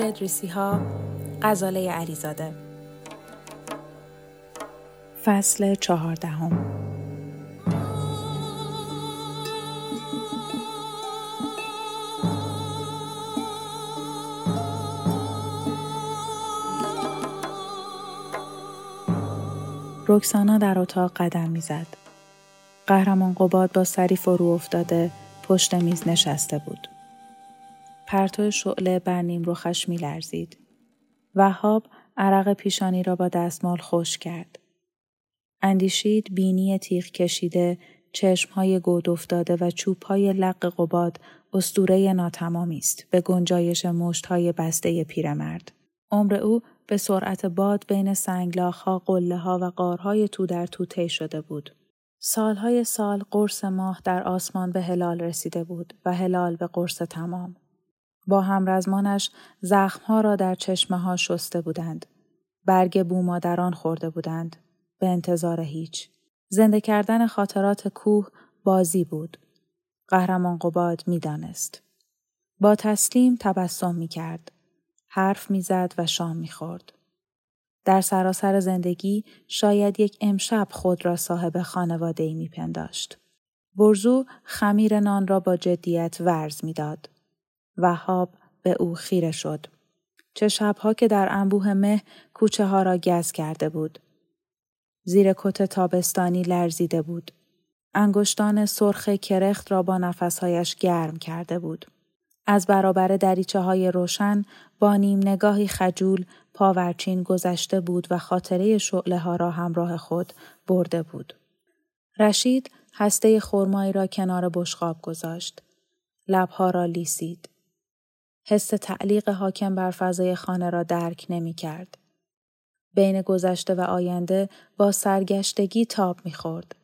ادریسی ها غزاله علیزاده فصل چهاردهم رکسانا در اتاق قدم می‌زد. قهرمان قباد با سری فرو افتاده پشت میز نشسته بود. پرتو شعله بر نیم رخش می لرزید. وهاب عرق پیشانی را با دستمال خوش کرد. اندیشید بینی تیغ کشیده، چشمهای گود افتاده و چوبهای لق قباد استوره ناتمامی است به گنجایش مشتهای بسته پیرمرد. عمر او به سرعت باد بین سنگلاخها، قله ها و قارهای تو در تو طی شده بود. سالهای سال قرص ماه در آسمان به هلال رسیده بود و هلال به قرص تمام. با همرزمانش زخمها را در چشمه ها شسته بودند. برگ بومادران خورده بودند. به انتظار هیچ. زنده کردن خاطرات کوه بازی بود. قهرمان قباد می‌دانست. با تسلیم تبسم می کرد. حرف می‌زد و شام می‌خورد. در سراسر زندگی شاید یک امشب خود را صاحب خانواده ای میپنداشت. برزو خمیر نان را با جدیت ورز می‌داد. وهاب به او خیره شد. چه شبها که در انبوه مه کوچه ها را گز کرده بود. زیر کت تابستانی لرزیده بود. انگشتان سرخ کرخت را با نفسهایش گرم کرده بود. از برابر دریچه های روشن با نیم نگاهی خجول پاورچین گذشته بود و خاطره شعله ها را همراه خود برده بود. رشید هسته خرمایی را کنار بشقاب گذاشت. لبها را لیسید. حس تعلیق حاکم بر فضای خانه را درک نمی کرد. بین گذشته و آینده با سرگشتگی تاب می خورد.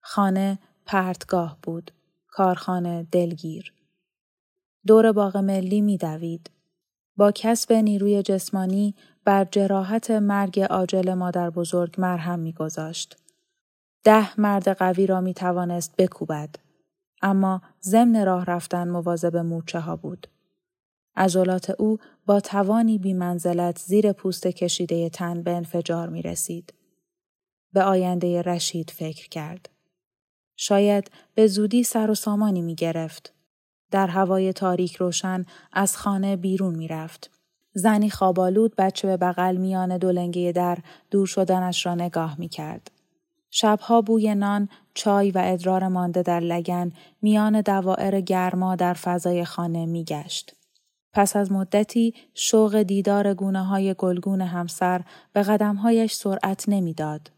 خانه پرتگاه بود. کارخانه دلگیر. دور باغ ملی می دوید. با کسب نیروی جسمانی بر جراحت مرگ عاجل مادر بزرگ مرهم میگذاشت. ده مرد قوی را می توانست بکوبد. اما ضمن راه رفتن مواظب مورچه ها بود. عضلات او با توانی بی منزلت زیر پوست کشیده تن به انفجار می رسید. به آینده رشید فکر کرد. شاید به زودی سر و سامانی می گرفت. در هوای تاریک روشن از خانه بیرون می رفت. زنی خوابالود بچه به بغل میان دولنگه در دور شدنش را نگاه می کرد. شبها بوی نان، چای و ادرار مانده در لگن میان دوائر گرما در فضای خانه می گشت. پس از مدتی شوق دیدار گونه های گلگون همسر به قدمهایش سرعت نمی‌داد.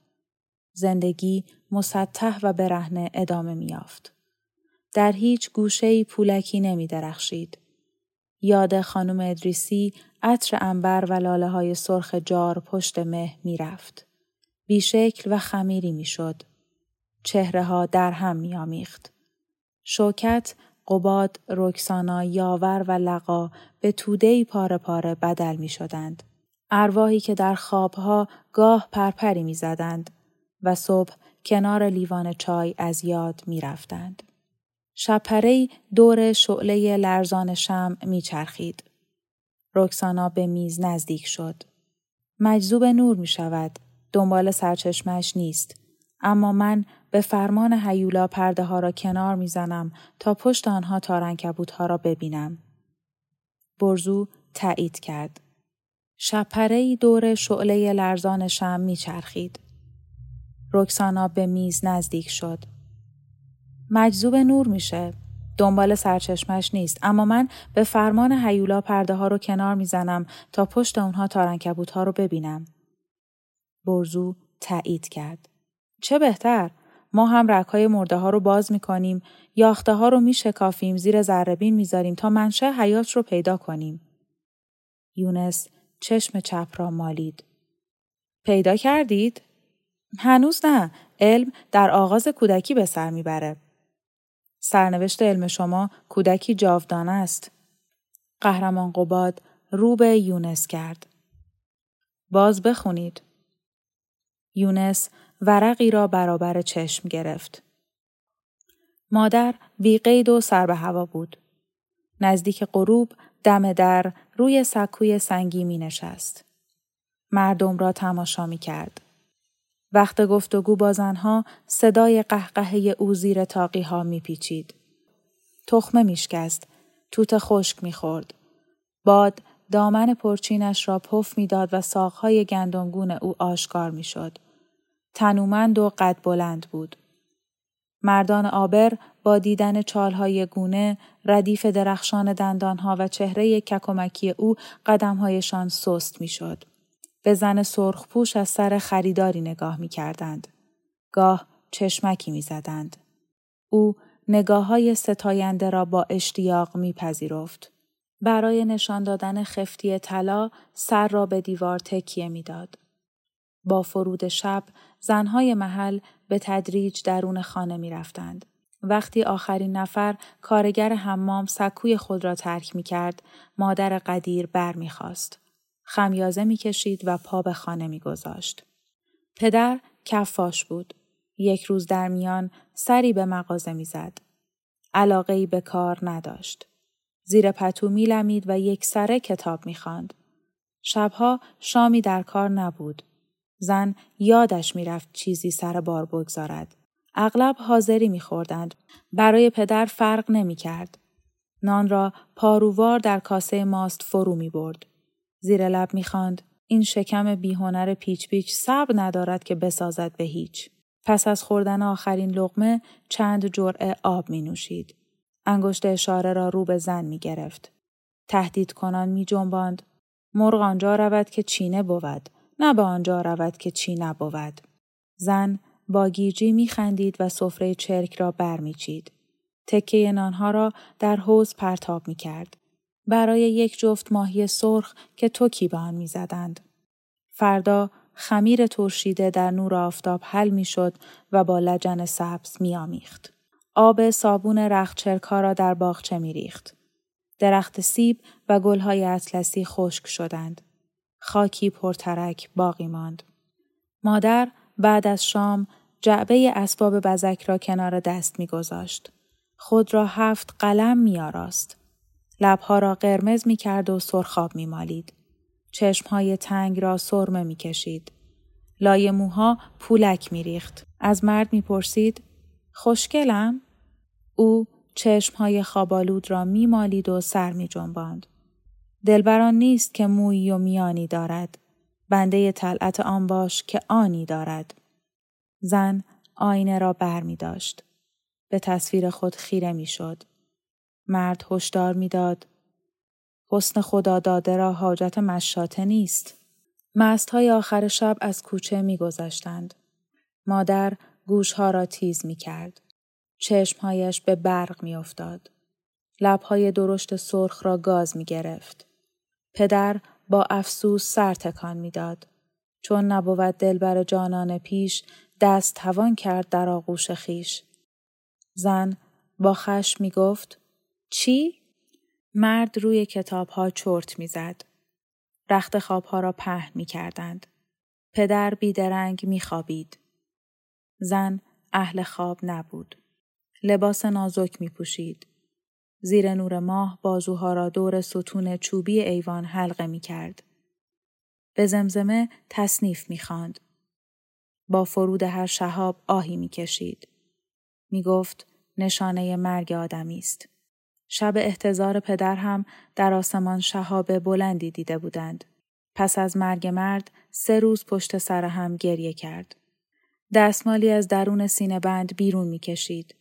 زندگی مسطح و برهنه ادامه میافت. در هیچ گوشهی پولکی نمی درخشید. یاد خانم ادریسی عطر انبر و لاله های سرخ جار پشت مه می رفت. بیشکل و خمیری می شد. چهره ها در هم می آمیخت. شوکت، قباد، رکسانا، یاور و لقا به تودهی پاره پاره بدل می شدند. ارواحی که در خوابها گاه پرپری می زدند و صبح کنار لیوان چای از یاد می رفتند. شپری دور شعله لرزان شم میچرخید. رکسانا به میز نزدیک شد. مجذوب نور می شود. دنبال سرچشمش نیست. اما من به فرمان هیولا پرده ها را کنار می‌زنم تا پشت آنها تارنکبوت ها را ببینم. برزو تایید کرد. شپری دور شعله لرزان شم میچرخید. رکسانا به میز نزدیک شد. مجذوب نور میشه. دنبال سرچشمش نیست اما من به فرمان هیولا پرده ها رو کنار می‌زنم تا پشت اونها تارنکبوت ها رو ببینم. برزو تایید کرد. چه بهتر ما هم رکهای مرده ها رو باز می‌کنیم یاخته ها رو میشکافیم زیر ذربین می‌ذاریم تا منشه حیات رو پیدا کنیم. یونس چشم چپ را مالید. پیدا کردید؟ هنوز نه. علم در آغاز کودکی به سر می‌بره. سرنوشت علم شما کودکی جاودانه است. قهرمان قباد رو به یونس کرد. باز بخونید. یونس ورقی را برابر چشم گرفت. مادر بیقید و سر به هوا بود. نزدیک غروب دم در روی سکوی سنگی می نشست. مردم را تماشا می کرد. وقت گفتگو با زنها صدای قهقهه او زیر تاقی ها می پیچید. تخمه میشکست. توت خشک می‌خورد. باد دامن پرچینش را پف می‌داد و ساقهای گندمگون او آشکار می‌شد. تنومند و قد بلند بود. مردان آبر با دیدن چالهای گونه، ردیف درخشان دندانها و چهره ککمکی او قدمهایشان سست می‌شد. به زن سرخپوش از سر خریداری نگاه می کردند. گاه چشمکی می زدند. او نگاه های ستاینده را با اشتیاق می پذیرفت. برای نشان دادن خفتی طلا سر را به دیوار تکیه می‌داد. با فرود شب زنهای محل به تدریج درون خانه می رفتند. وقتی آخرین نفر کارگر حمام سکوی خود را ترک می کرد، مادر قدیر بر می خواست. خمیازه می کشید و پا به خانه می گذاشت. پدر کفاش بود. یک روز در میان سری به مغازه می زد. علاقه ای به کار نداشت. زیر پتو می لمید و یک سره کتاب می خاند. شبها شامی در کار نبود. زن یادش می‌رفت چیزی سر بار بگذارد. اغلب حاضری میخوردند. برای پدر فرق نمی کرد. نان را پارووار در کاسه ماست فرو می برد. زیر لب می‌خواند این شکم بیهنر پیچ پیچ صبر ندارد که بسازد به هیچ. پس از خوردن آخرین لغمه چند جرعه آب می نوشید. انگشت اشاره را رو به زن می گرفت. تهدید کنان می جنباند. مرغ آنجا رود که چینه بود. نه به آنجا رود که چی نبود. زن با گیجی می خندید و سفره چرک را برمیچید. تکه نانها را در حوز پرتاب می کرد. برای یک جفت ماهی سرخ که توکی به آن می‌زدند. فردا خمیر ترشیده در نور آفتاب حل می‌شد و با لجن سبز میآمیخت. آب صابون رختچرکها را در باغچه میریخت. درخت سیب و گلهای اطلسی خشک شدند. خاکی پرترک باقی ماند. مادر بعد از شام جعبه اسباب بزک را کنار دست میگذاشت. خود را هفت قلم میآراست. لبها را قرمز می کرد و سرخاب مالید. چشمهای تنگ را سرمه می کشید. لای موها پولک می ریخت. از مرد می پرسید خوشگلم؟ او چشمهای خوابالود را می مالید و سر می جنباند. دلبران نیست که مویی و میانی دارد. بنده طلعت آن باش که آنی دارد. زن آینه را بر می داشت. به تصویر خود خیره می شد. مرد هشدار می‌داد حسن خدا داده را حاجت مشاته نیست. مست های آخر شب از کوچه میگذشتند. مادر گوشها را تیز می کرد. چشمهایش به برق می افتاد. لبهای درشت سرخ را گاز می گرفت. پدر با افسوس سر تکان می‌داد. چون نبود دلبر جانان پیش دست توان کرد در آغوش خیش. زن با خشم می گفت چی؟ مرد روی کتاب ها چرت می‌زد. رخت خواب ها را پهن می کردند. پدر بیدرنگ می خوابید. زن اهل خواب نبود. لباس نازک می پوشید. زیر نور ماه بازوها را دور ستون چوبی ایوان حلقه می کرد. به زمزمه تصنیف می خاند. با فرود هر شهاب آهی می کشید. می گفت نشانه مرگ آدمی است. شب احتضار پدر هم در آسمان شهاب بلندی دیده بودند. پس از مرگ مرد سه روز پشت سر هم گریه کرد. دستمالی از درون سینه بند بیرون می کشید.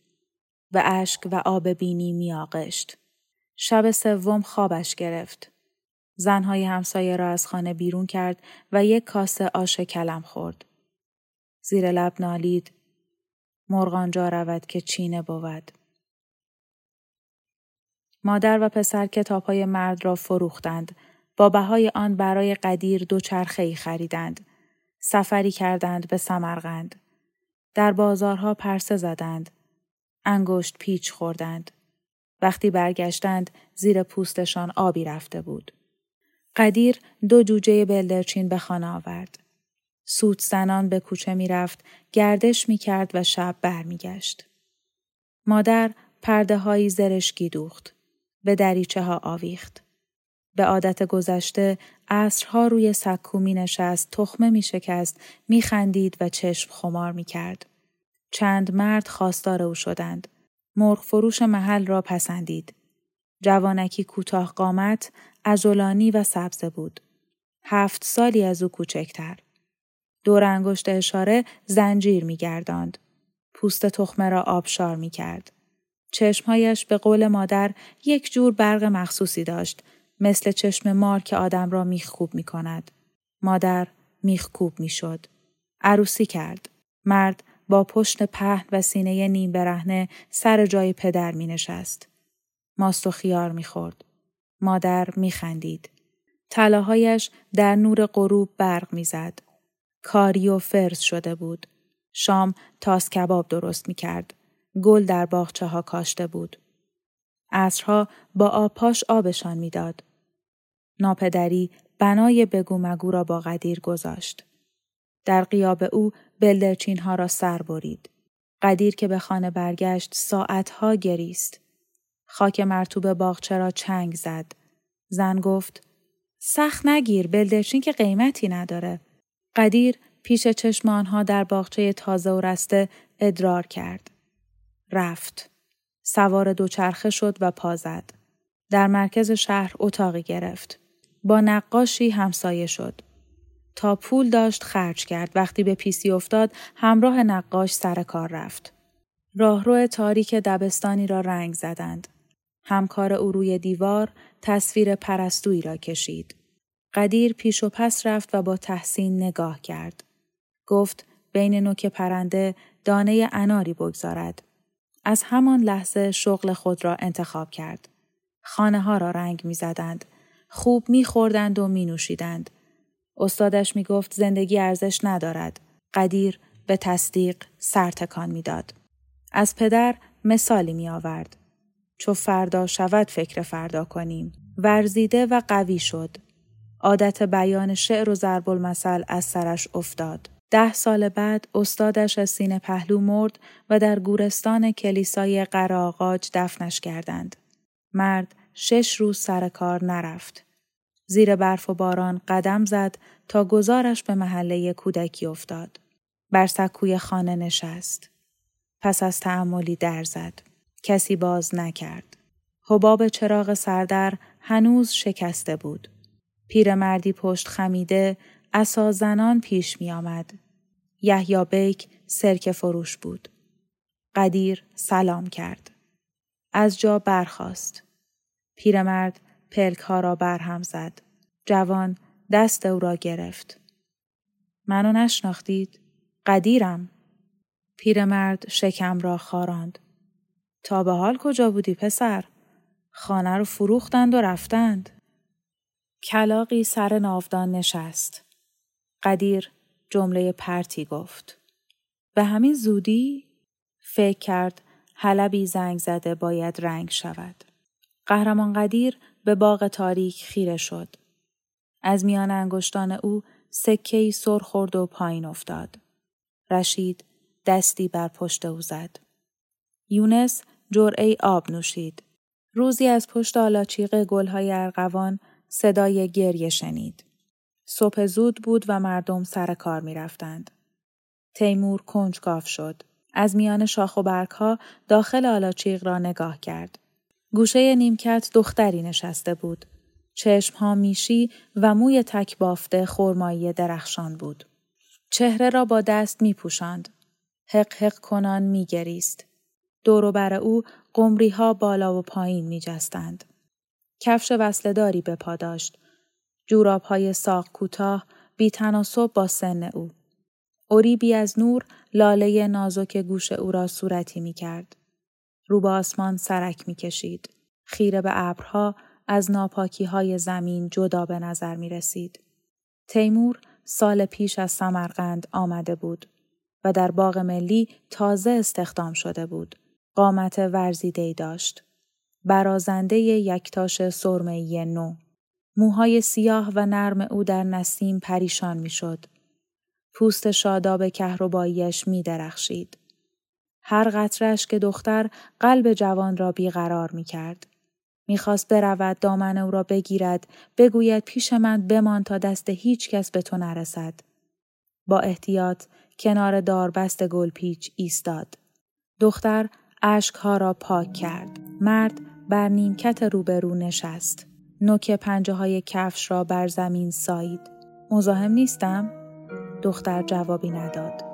به اشک و آب بینی می آغشت. شب سوم خوابش گرفت. زنهای همسایه را از خانه بیرون کرد و یک کاسه آش کلم خورد. زیر لب نالید. مرغان جا رود که چینه بود. مادر و پسر کتاب های مرد را فروختند. با بهای آن برای قدیر دو چرخه ای خریدند. سفری کردند به سمرقند. در بازارها پرسه زدند. انگشت پیچ خوردند. وقتی برگشتند زیر پوستشان آبی رفته بود. قدیر دو جوجه بلدرچین به خانه آورد. سود زنان به کوچه می رفت، گردش می کرد و شب برمیگشت. مادر پرده هایی زرشکی دوخت. به دریچه ها آویخت. به عادت گذشته عصرها روی سکو می نشست، تخمه می شکست، می خندید و چشم خمار می کرد. چند مرد خواستار او شدند. مرغ فروش محل را پسندید. جوانکی کوتاه قامت، ازولانی و سبزه بود. هفت سالی از او کوچکتر. دور انگشت اشاره زنجیر می گرداند. پوست تخمه را آبشار می کرد. چشمهایش به قول مادر یک جور برق مخصوصی داشت مثل چشم مار که آدم را میخکوب می کند. مادر میخکوب می شد. عروسی کرد. مرد با پشت پهن و سینه نیم برهنه سر جای پدر می نشست. ماست و خیار می خورد. مادر می خندید. طلاهایش در نور غروب برق می‌زد. کاری و فرز شده بود. شام تاس کباب درست می کرد. گل در باغچه ها کاشته بود. عصرها با آبپاش آبشان می‌داد. ناپدری بنای بگو مگو را با قدیر گذاشت. در قیاب او بلدرچین ها را سر برید. قدیر که به خانه برگشت ساعتها گریست. خاک مرتوب باغچه را چنگ زد. زن گفت سخت نگیر بلدرچین که قیمتی نداره. قدیر پیش چشم آنها در باغچه تازه و رسته ادرار کرد. رفت. سوار دوچرخه شد و پا زد. در مرکز شهر اتاقی گرفت. با نقاشی همسایه شد. تا پول داشت خرج کرد. وقتی به پیسی افتاد همراه نقاش سر کار رفت. راهرو تاریک دبستانی را رنگ زدند. همکار او روی دیوار تصویر پرستویی را کشید. قدیر پیش و پس رفت و با تحسین نگاه کرد. گفت بین نوک پرنده دانه اناری بگذارد. از همان لحظه شغل خود را انتخاب کرد. خانه ها را رنگ می زدند. خوب می خوردند و می نوشیدند. استادش می گفت زندگی ارزش ندارد. قدیر به تصدیق سرتکان می‌داد. از پدر مثالی می آورد. چو فردا شود فکر فردا کنیم. ورزیده و قوی شد. عادت بیان شعر و ضرب المثل از سرش افتاد. ده سال بعد استادش از سینه پهلو مرد و در گورستان کلیسای قراغاج دفنش کردند. مرد شش روز سر کار نرفت. زیر برف و باران قدم زد تا گزارش به محله کودکی افتاد. بر سکوی خانه نشست. پس از تعملی در زد. کسی باز نکرد. حباب چراغ سردر هنوز شکسته بود. پیرمردی پشت خمیده زنان پیش می آمد. یحیی بیک سرک فروش بود. قدیر سلام کرد. از جا برخاست. پیرمرد پلک ها را برهم زد. جوان دست او را گرفت. منو نشناختید؟ قدیرم. پیرمرد شکم را خاراند. تا به حال کجا بودی پسر؟ خانه رو فروختند و رفتند. کلاقی سر ناودان نشست. قدیر جمله پرتی گفت. به همین زودی؟ فکر کرد حلبی زنگ زده باید رنگ شود. قهرمان قدیر به باغ تاریک خیره شد. از میان انگشتان او سکهی سر خورد و پایین افتاد. رشید دستی بر پشت او زد. یونس جرعه آب نوشید. روزی از پشت آلاچیق گلهای ارغوان صدای گریه شنید. صبح زود بود و مردم سر کار می رفتند. تیمور کنجکاو شد. از میان شاخ و برگها داخل آلاچیق را نگاه کرد. گوشه نیمکت دختری نشسته بود. چشمها میشی و موی تک بافته خورمایی درخشان بود. چهره را با دست می پوشند. حق حق کنان می گریست. بر او قمری ها بالا و پایین می جستند. کفش وصلداری به پا داشت. جوراب های ساق کوتاه بی تناسب با سن او. اوریبی از نور لاله نازک گوش او را صورتی می کرد. رو به آسمان سرک می کشید. خیره به ابرها از ناپاکی های زمین جدا به نظر می رسید. تیمور سال پیش از سمرقند آمده بود و در باغ ملی تازه استخدام شده بود. قامت ورزیده داشت. برازنده یکتاش سرمهی نو. موهای سیاه و نرم او در نسیم پریشان می‌شد. پوست شاداب کهرباییش می درخشید. هر قطرش که دختر قلب جوان را بیقرار می کرد. می‌خواست برود دامن او را بگیرد بگوید پیش من بمان تا دست هیچ کس به تو نرسد. با احتیاط کنار داربست گلپیچ ایستاد. دختر اشکها را پاک کرد. مرد بر نیمکت روبرو نشست. نوک پنجه های کفش را بر زمین سایید. مزاحم نیستم؟ دختر جوابی نداد.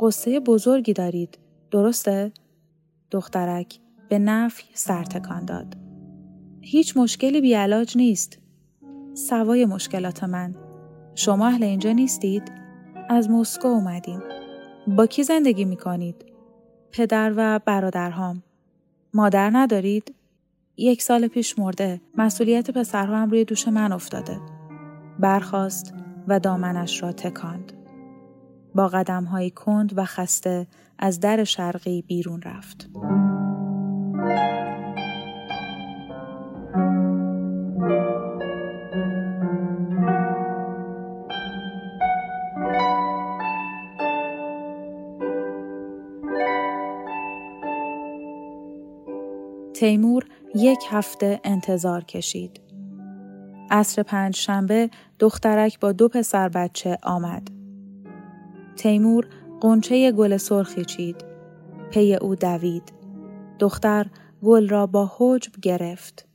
قصه بزرگی دارید. درسته؟ دخترک به نفی سرتکان داد. هیچ مشکلی بیعلاج نیست. سوای مشکلات من. شما اهل اینجا نیستید؟ از مسکو اومدیم. با کی زندگی می کنید؟ پدر و برادرهام. مادر ندارید؟ یک سال پیش مرده. مسئولیت پسرها هم روی دوش من افتاده. برخاست و دامنش را تکاند. با قدم های کند و خسته از در شرقی بیرون رفت. تیمور یک هفته انتظار کشید. عصر پنج شنبه دخترک با دو پسر بچه آمد. تیمور قنچه گل سرخی چید. پی او دوید. دختر گل را با حجب گرفت.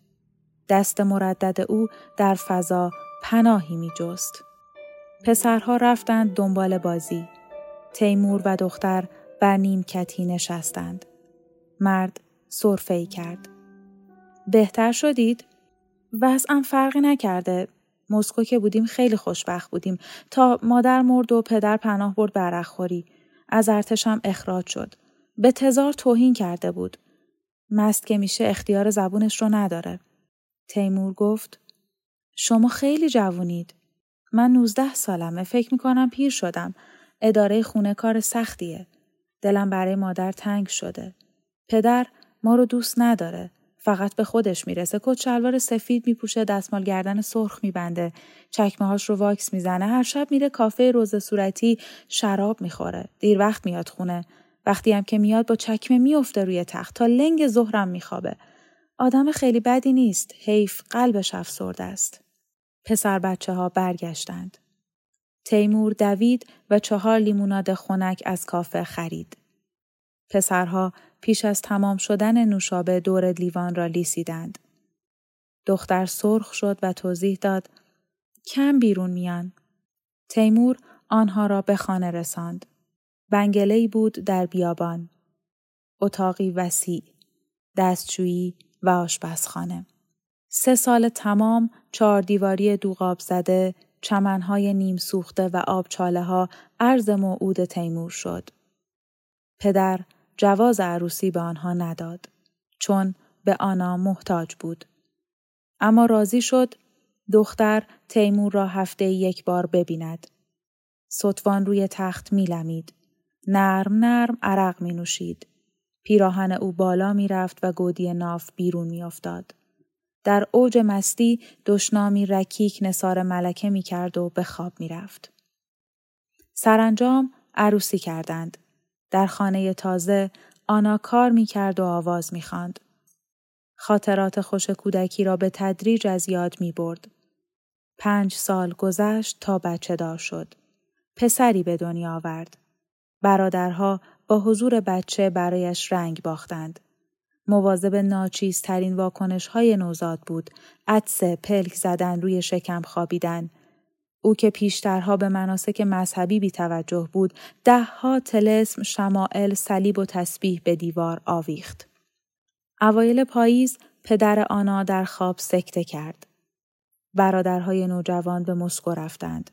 دست مردد او در فضا پناهی می جست. پسرها رفتند دنبال بازی. تیمور و دختر بر نیمکتی نشستند. مرد سرفه کرد. بهتر شدید؟ وضعم فرقی نکرده. مسکو که بودیم خیلی خوشبخت بودیم تا مادر مرد و پدر پناه برد برخوری. از ارتشم اخراج شد. به تزار توهین کرده بود. مست که میشه اختیار زبونش رو نداره. تیمور گفت شما خیلی جوونید. من نوزده سالمه. فکر می‌کنم پیر شدم. اداره خونه کار سختیه. دلم برای مادر تنگ شده. پدر ما رو دوست نداره. فقط به خودش می‌رسه. کت شلوار سفید میپوشه، دستمال گردن سرخ میبنده، چکمه هاش رو واکس می‌زنه. هر شب میره کافه روز صورتی شراب می‌خوره. دیر وقت میاد خونه. وقتی هم که میاد با چکمه میفته روی تخت تا لنگ ظهرم میخوابه. آدم خیلی بدی نیست. حیف قلبش افسرده است. پسر بچه ها برگشتند. تیمور دوید و چهار لیموناد خنک از کافه خرید. پسرها پیش از تمام شدن نوشابه دور لیوان را لیسیدند. دختر سرخ شد و توضیح داد کم بیرون میان. تیمور آنها را به خانه رساند. بنگلهی بود در بیابان. اتاقی وسیع. دستشویی و آشپزخانه. سه سال تمام چهار دیواری دوغاب زده، چمنهای نیم سوخته و آبچاله ها عرض موعود تیمور شد. پدر جواز عروسی به آنها نداد چون به آنها محتاج بود. اما راضی شد دختر تیمور را هفته یک بار ببیند. سطوان روی تخت میلمید. نرم نرم عرق می نوشید. پیراهن او بالا می رفت و گودی ناف بیرون می افتاد. در اوج مستی دشنامی رکیک نصار ملکه می کرد و به خواب می رفت. سرانجام عروسی کردند. در خانه تازه آنا کار می کرد و آواز می خاند. خاطرات خوش کودکی را به تدریج از یاد می برد. پنج سال گذشت تا بچه دار شد. پسری به دنیا آورد. برادرها با حضور بچه برایش رنگ باختند. مواظب ناچیزترین واکنش های نوزاد بود. عدسه پلک زدن روی شکم خوابیدن. او که پیشترها به مناسک مذهبی بی توجه بود، دهها تلسم، شمائل، صلیب و تسبیح به دیوار آویخت. اوایل پاییز پدر آنا در خواب سکته کرد. برادرهای نوجوان به مسکو رفتند.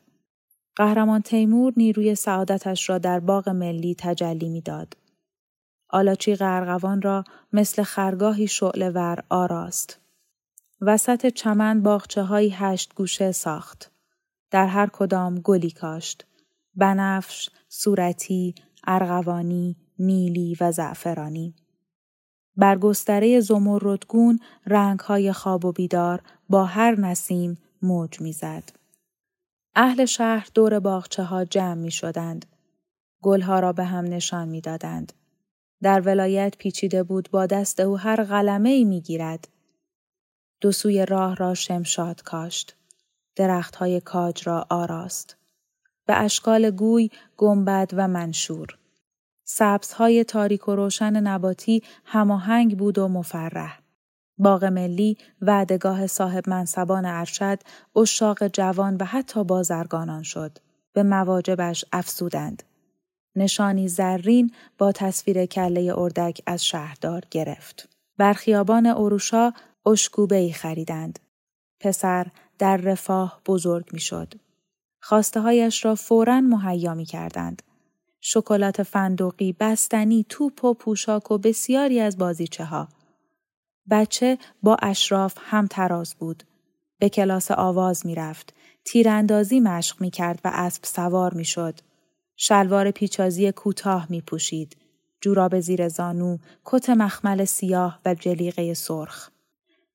قهرمان تیمور نیروی سعادتش را در باغ ملی تجلی می‌داد. آلاچی غرقوان را مثل خرگاهی ور آراست. وسط چمن باغچه هشت گوشه ساخت. در هر کدام گلی کاشت. بنفش، صورتی، ارغوانی، نیلی و زعفرانی. بر گستره زمردگون رنگهای خواب و بیدار با هر نسیم موج می‌زد. اهل شهر دور باغچه ها جمع می شدند. گلها را به هم نشان می دادند. در ولایت پیچیده بود با دست او هر غلمه ای می گیرد. دو سوی راه را شمشاد کاشت. درخت های کاج را آراست. به اشکال گوی، گنبد و منشور. سبزهای تاریک و روشن نباتی هماهنگ بود و مفرح. باغ ملی وعدگاه صاحب منصبان ارشد، اشاق جوان و حتی بازرگانان شد. به مواجبش افسودند. نشانی زرین با تصویر کله اردک از شهردار گرفت. بر خیابان اروشا اشکوبه ای خریدند. پسر در رفاه بزرگ می شد. خواسته هایش را فورا مهیا می کردند. شکلات فندقی، بستنی، توپ و پوشاک و بسیاری از بازیچه ها. بچه با اشراف هم تراز بود. به کلاس آواز می رفت. تیراندازی مشق می کرد و اسب سوار می شد. شلوار پیچازی کوتاه می پوشید. جوراب زیر زانو، کت مخمل سیاه و جلیقه سرخ.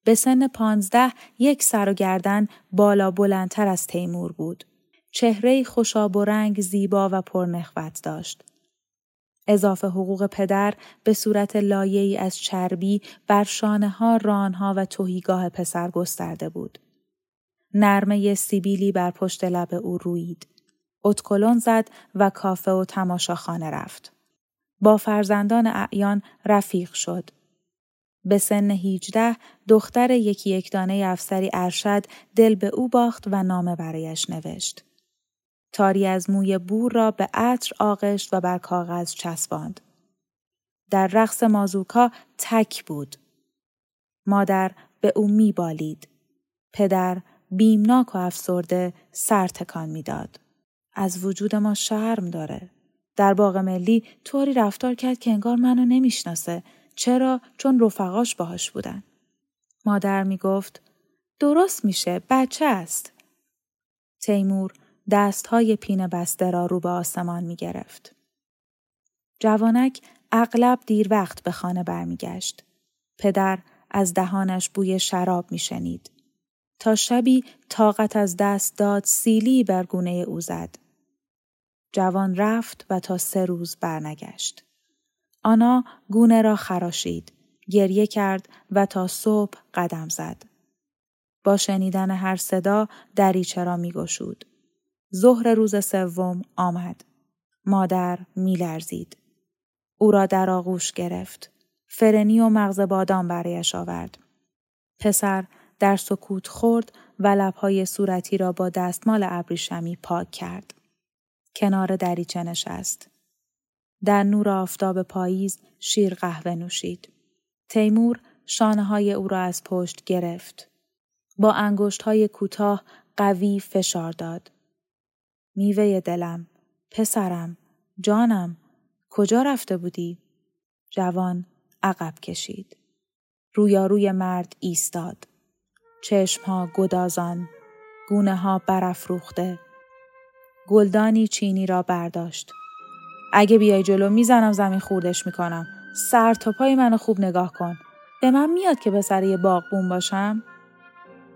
به سن پانزده یک سر و گردن بالا بلندتر از تیمور بود. چهره خوشاب و رنگ زیبا و پرنخوت داشت. اضافه حقوق پدر به صورت لایه‌ای از چربی بر شانه ها، رانها و توهیگاه پسر گسترده بود. نرمه سیبیلی بر پشت لب او روید. اتکلون زد و کافه و تماشاخانه رفت. با فرزندان اعیان رفیق شد. به سن هیجده دختر یکی یک دانه افسری ارشد دل به او باخت و نامه برایش نوشت. تاری از موی بور را به عطر آغشت و بر کاغذ چسباند. در رقص مازوکا تک بود. مادر به او میبالید. پدر بیمناک و افسرده سر تکان می‌داد. از وجود ما شرم داره. در باغ ملی طوری رفتار کرد که انگار منو نمی‌شناسه. چرا؟ چون رفقاش باهاش بودن. مادر می‌گفت درست میشه بچه است. تیمور دستهای پینه بسته را رو به آسمان می گرفت. جوانک اغلب دیر وقت به خانه برمیگشت. پدر از دهانش بوی شراب میشنید. تا شبی طاقت از دست داد سیلی بر گونه او زد. جوان رفت و تا سه روز برنگشت. آنا گونه را خراشید. گریه کرد و تا صبح قدم زد. با شنیدن هر صدا دریچه را می گشود. ظهر روز سوم آمد. مادر میلرزید. او را در آغوش گرفت. فرنی و مغز بادام برایش آورد. پسر در سکوت خورد و لبهای صورتی را با دستمال ابریشمی پاک کرد. کنار دریچه نشست. در نور آفتاب پاییز شیر قهوه نوشید. تیمور شانه های او را از پشت گرفت. با انگشت های کوتاه قوی فشار داد. میوه دلم، پسرم، جانم، کجا رفته بودی؟ جوان عقب کشید. رویاروی مرد ایستاد. چشمها گدازان، گونه ها برافروخته. گلدانی چینی را برداشت. اگه بیای جلو می‌زنم زمین خوردش می‌کنم. سر تا پای منو خوب نگاه کن. به من میاد که به سر یه باغبون باشم؟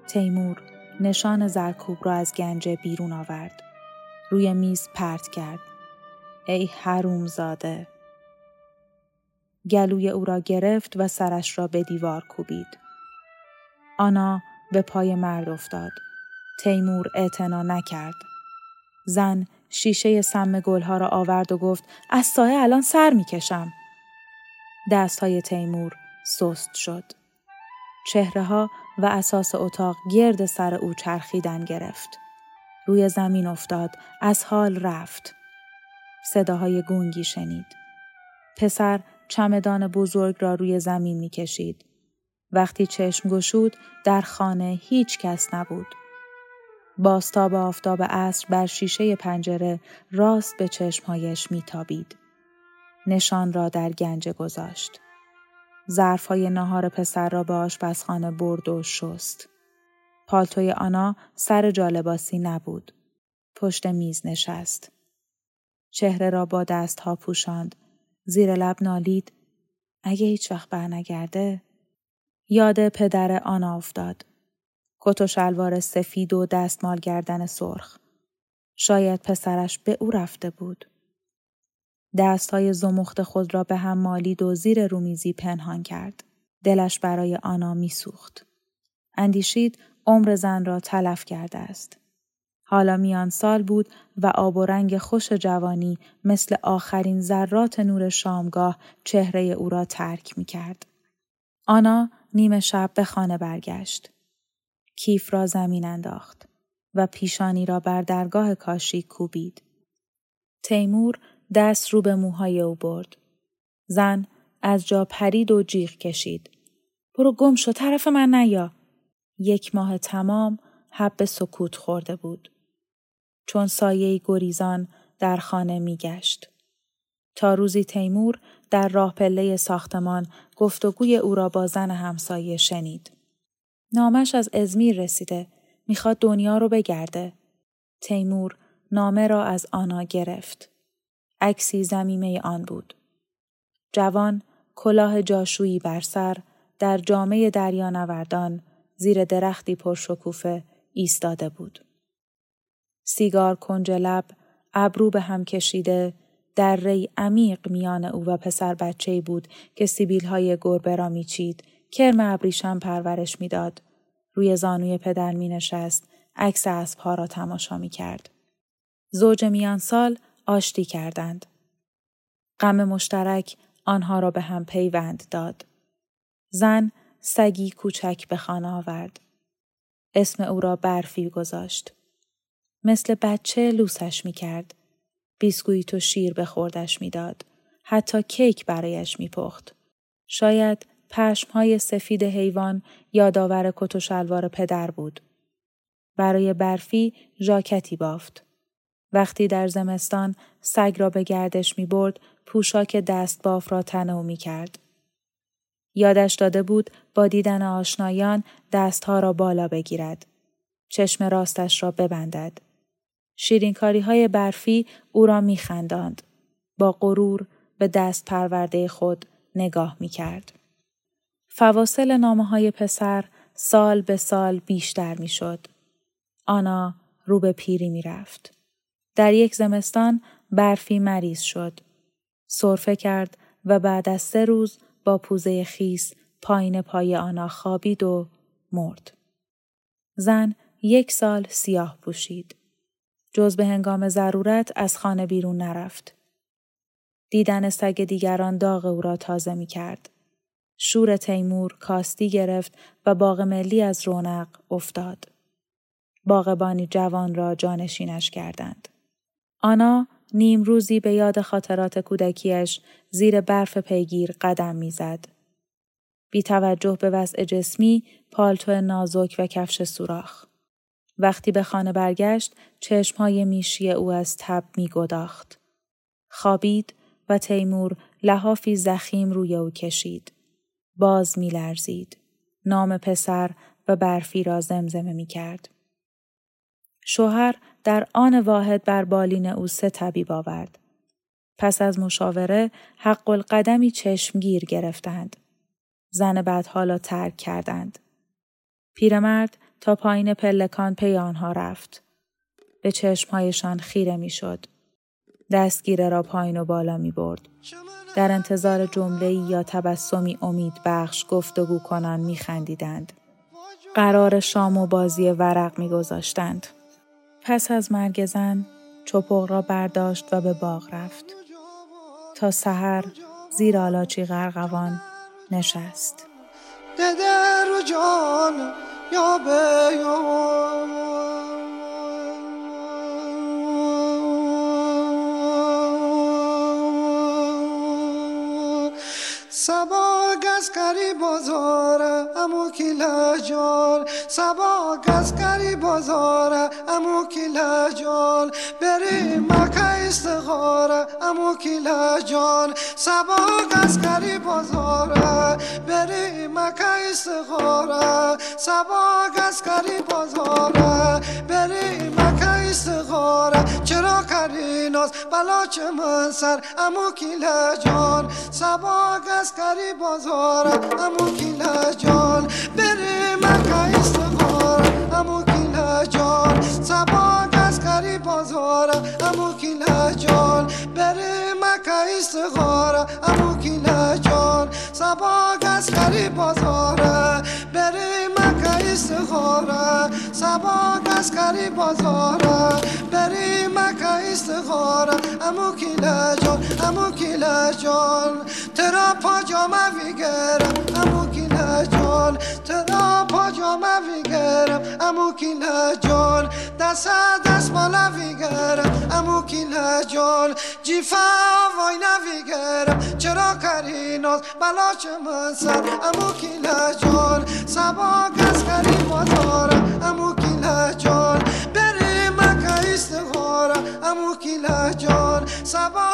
تیمور نشان زرکوب را از گنجه بیرون آورد. روی میز پرت کرد. ای حروم زاده. گلوی او را گرفت و سرش را به دیوار کوبید. آنا به پای مرد افتاد. تیمور اعتنا نکرد. زن شیشه سم گلها را آورد و گفت از سایه الان سر می‌کشم. های تیمور سست شد. چهره ها و اساس اتاق گرد سر او چرخیدن گرفت. روی زمین افتاد. از حال رفت. صداهای گونگی شنید. پسر چمدان بزرگ را روی زمین می کشید. وقتی چشم گشود در خانه هیچ کس نبود. باستاب آفتاب عصر بر شیشه پنجره راست به چشمهایش میتابید. نشان را در گنجه گذاشت. ظرفهای نهار پسر را به آشپزخانه برد و شست. پالتوی آنا سر جالباسی نبود. پشت میز نشست. چهره را با دستها پوشاند. زیر لب نالید. اگه هیچ وقت برنگرده؟ یاد پدر آنا افتاد. کت و شلوار سفید و دستمال گردن سرخ. شاید پسرش به او رفته بود. دستهای زمخت خود را به هم مالید و زیر رومیزی پنهان کرد. دلش برای آنا میسوخت. اندیشید عمر زن را تلف کرده است. حالا میان سال بود و آب و رنگ خوش جوانی مثل آخرین ذرات نور شامگاه چهره او را ترک می کرد. آنا نیمه شب به خانه برگشت. کیف را زمین انداخت و پیشانی را بر درگاه کاشی کوبید. تیمور دست رو به موهای او برد. زن از جا پرید و جیغ کشید. برو گم شو طرف من نیا. یک ماه تمام حب سکوت خورده بود. چون سایه گریزان در خانه میگشت. تا روزی تیمور در راه پله ساختمان گفتگوی او را با زن همسایه شنید. نامش از ازمیر رسیده. می‌خواد دنیا رو بگرده. تیمور نامه را از آنا گرفت. عکسی زمیمه آن بود. جوان کلاه جاشویی بر سر در جامعه دریانوردان زیر درختی پرشکوفه ایستاده بود. سیگار کنج لب، ابرو به هم کشیده، در ری عمیق میان او و پسر بچه بود که سیبیل های گربه را میچید، کرم ابریشم پرورش می‌داد. روی زانوی پدر می نشست، عکس اسبها را تماشا می کرد. زوج میان سال آشتی کردند. غم مشترک آنها را به هم پیوند داد. زن سگی کوچک به خانه آورد. اسم او را برفی گذاشت. مثل بچه لوسش می کرد. بیسکویت و شیر به خوردش می‌داد. حتی کیک برایش میپخت. شاید پشمهای سفید حیوان یادآور کت و شلوار پدر بود. برای برفی ژاکتی بافت. وقتی در زمستان سگ را به گردش می برد، پوشاک دست باف را تنو می کرد. یادش داده بود با دیدن آشنایان دستها را بالا بگیرد. چشم راستش را ببندد. شیرینکاری های برفی او را می خنداند. با غرور به دست پرورده خود نگاه می کرد. فواصل نامه های پسر سال به سال بیشتر می شد. آنا رو به پیری می رفت. در یک زمستان برفی مریض شد. صرفه کرد و بعد از سه روز با پوزه خیس پایین پای آنا خوابید و مرد. زن یک سال سیاه پوشید. جز به هنگام ضرورت از خانه بیرون نرفت. دیدن سگ دیگران داغ او را تازه می کرد. شور تیمور کاستی گرفت و باغ ملی از رونق افتاد. باغبانی جوان را جانشینش کردند. آنا نیم روزی به یاد خاطرات کودکیش زیر برف پیگیر قدم می‌زد. بی توجه به وضع جسمی، پالتو نازک و کفش سوراخ. وقتی به خانه برگشت، چشمهای میشی او از تب می گداخت. خوابید و تیمور لحافی زخیم روی او کشید. باز می لرزید. نام پسر و برفی را زمزمه می کرد. شوهر در آن واحد بر بالین او سه طبیب آورد. پس از مشاوره حق القدمی چشمگیر گرفتند. زن بعد حالا ترک کردند. پیرمرد تا پایین پلکان پی آنها رفت. به چشمهایشان خیره می‌شد. دستگیره را پایین و بالا می برد. در انتظار جمله یا تبسمی امید بخش گفتگو کنان می خندیدند. قرار شام و بازی ورق می گذاشتند. پس از مرگ زن چپق را برداشت و به باغ رفت. تا سحر زیر آلاچی غرقوان نشست. ددر جان یا سبا گسکری بازار امو کیلا جان سبا گسکری بازار امو کیلا جان بری مکه استخاره امو کیلا جان سبا گسکری بازار بری مکه استخاره. سبا گسکری بازار بری مکه استخاره. چرا کری ناز؟ بلا چه من سر امو کیلا جان سبا گسکری بازار استخاره امو کیلا جان سبا گسکری بازار. امو کیلا جان بری مکه استخاره امو کیلا جان سبا گسکری بازار بری مکه استخاره. امو کیلا جان امو کیلا جان. ترا پاجامه ویگرم امو کیلا جان ترا پاجامه ویگرم امو کیلا جان دست دست مالا ویگرم امو کیلا جان جیفا وای نویگرم چرا کری ناز بلا چه من سر امو کیلا جان سبا گس کری بازارم امو کیلا جان بری مکه استخاره امو کیلا جان سبا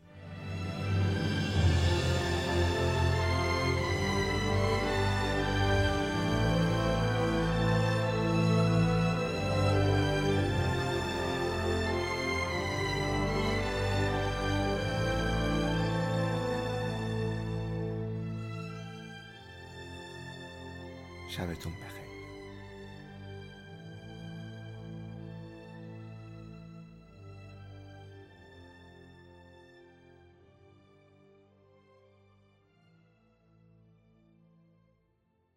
شبتون بخیر.